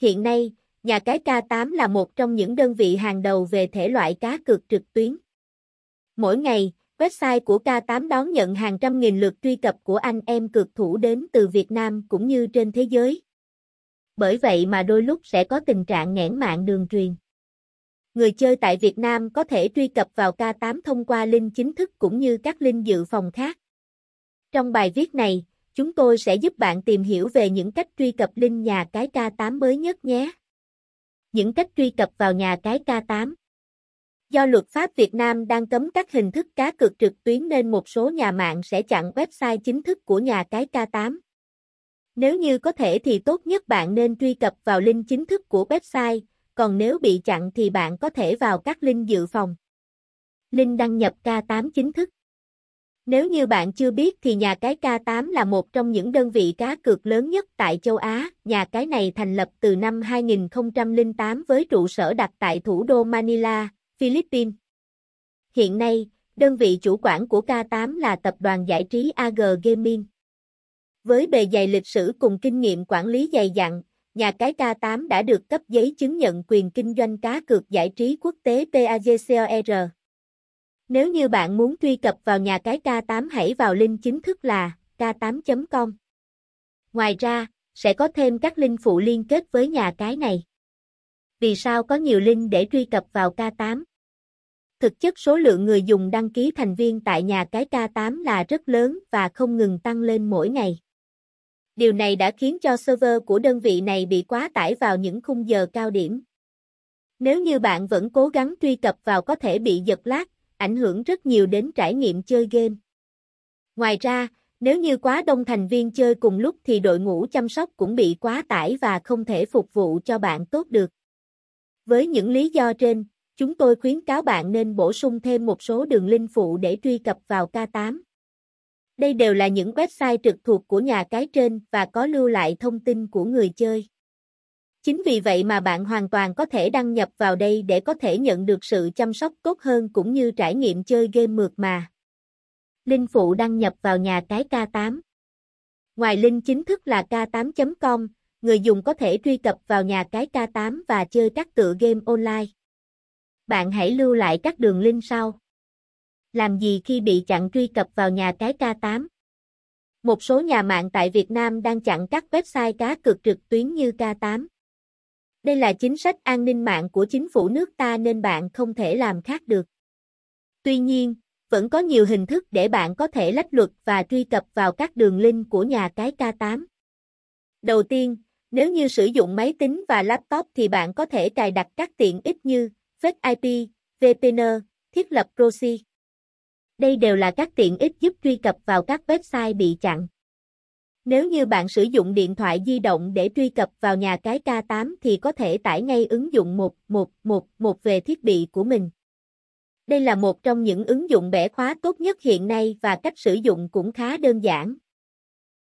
Hiện nay, nhà cái K8 là một trong những đơn vị hàng đầu về thể loại cá cược trực tuyến. Mỗi ngày, website của K8 đón nhận hàng trăm nghìn lượt truy cập của anh em cược thủ đến từ Việt Nam cũng như trên thế giới. Bởi vậy mà đôi lúc sẽ có tình trạng nghẽn mạng đường truyền. Người chơi tại Việt Nam có thể truy cập vào K8 thông qua link chính thức cũng như các link dự phòng khác. Trong bài viết này, chúng tôi sẽ giúp bạn tìm hiểu về những cách truy cập link nhà cái K8 mới nhất nhé. Những cách truy cập vào nhà cái K8 Do luật pháp Việt Nam đang cấm các hình thức cá cược trực tuyến nên một số nhà mạng sẽ chặn website chính thức của nhà cái K8. Nếu như có thể thì tốt nhất bạn nên truy cập vào link chính thức của website, còn nếu bị chặn thì bạn có thể vào các link dự phòng. Link đăng nhập K8 chính thức nếu như bạn chưa biết thì nhà cái K8 là một trong những đơn vị cá cược lớn nhất tại châu Á. Nhà cái này thành lập từ năm 2008 với trụ sở đặt tại thủ đô Manila, Philippines. Hiện nay, đơn vị chủ quản của K8 là tập đoàn giải trí AG Gaming. Với bề dày lịch sử cùng kinh nghiệm quản lý dày dặn, nhà cái K8 đã được cấp giấy chứng nhận quyền kinh doanh cá cược giải trí quốc tế PAGCOR. Nếu như bạn muốn truy cập vào nhà cái K8 hãy vào link chính thức là k8.com. Ngoài ra, sẽ có thêm các link phụ liên kết với nhà cái này. Vì sao có nhiều link để truy cập vào K8? Thực chất số lượng người dùng đăng ký thành viên tại nhà cái K8 là rất lớn và không ngừng tăng lên mỗi ngày. Điều này đã khiến cho server của đơn vị này bị quá tải vào những khung giờ cao điểm. Nếu như bạn vẫn cố gắng truy cập vào có thể bị giật lag, ảnh hưởng rất nhiều đến trải nghiệm chơi game. Ngoài ra, nếu như quá đông thành viên chơi cùng lúc thì đội ngũ chăm sóc cũng bị quá tải và không thể phục vụ cho bạn tốt được. Với những lý do trên, chúng tôi khuyến cáo bạn nên bổ sung thêm một số đường link phụ để truy cập vào K8. Đây đều là những website trực thuộc của nhà cái trên và có lưu lại thông tin của người chơi. Chính vì vậy mà bạn hoàn toàn có thể đăng nhập vào đây để có thể nhận được sự chăm sóc tốt hơn cũng như trải nghiệm chơi game mượt mà. Linh phụ đăng nhập vào nhà cái K8. Ngoài link chính thức là k8.com, người dùng có thể truy cập vào nhà cái K8 và chơi các tựa game online. Bạn hãy lưu lại các đường link sau làm gì khi bị chặn truy cập vào nhà cái K8. Một số nhà mạng tại Việt Nam đang chặn các website cá cược trực tuyến như K8. Đây là chính sách an ninh mạng của chính phủ nước ta nên bạn không thể làm khác được. Tuy nhiên, vẫn có nhiều hình thức để bạn có thể lách luật và truy cập vào các đường link của nhà cái K8. Đầu tiên, nếu như sử dụng máy tính và laptop thì bạn có thể cài đặt các tiện ích như Fake IP, VPN, thiết lập proxy. Đây đều là các tiện ích giúp truy cập vào các website bị chặn. Nếu như bạn sử dụng điện thoại di động để truy cập vào nhà cái K8 thì có thể tải ngay ứng dụng 1111 về thiết bị của mình. Đây là một trong những ứng dụng bẻ khóa tốt nhất hiện nay và cách sử dụng cũng khá đơn giản.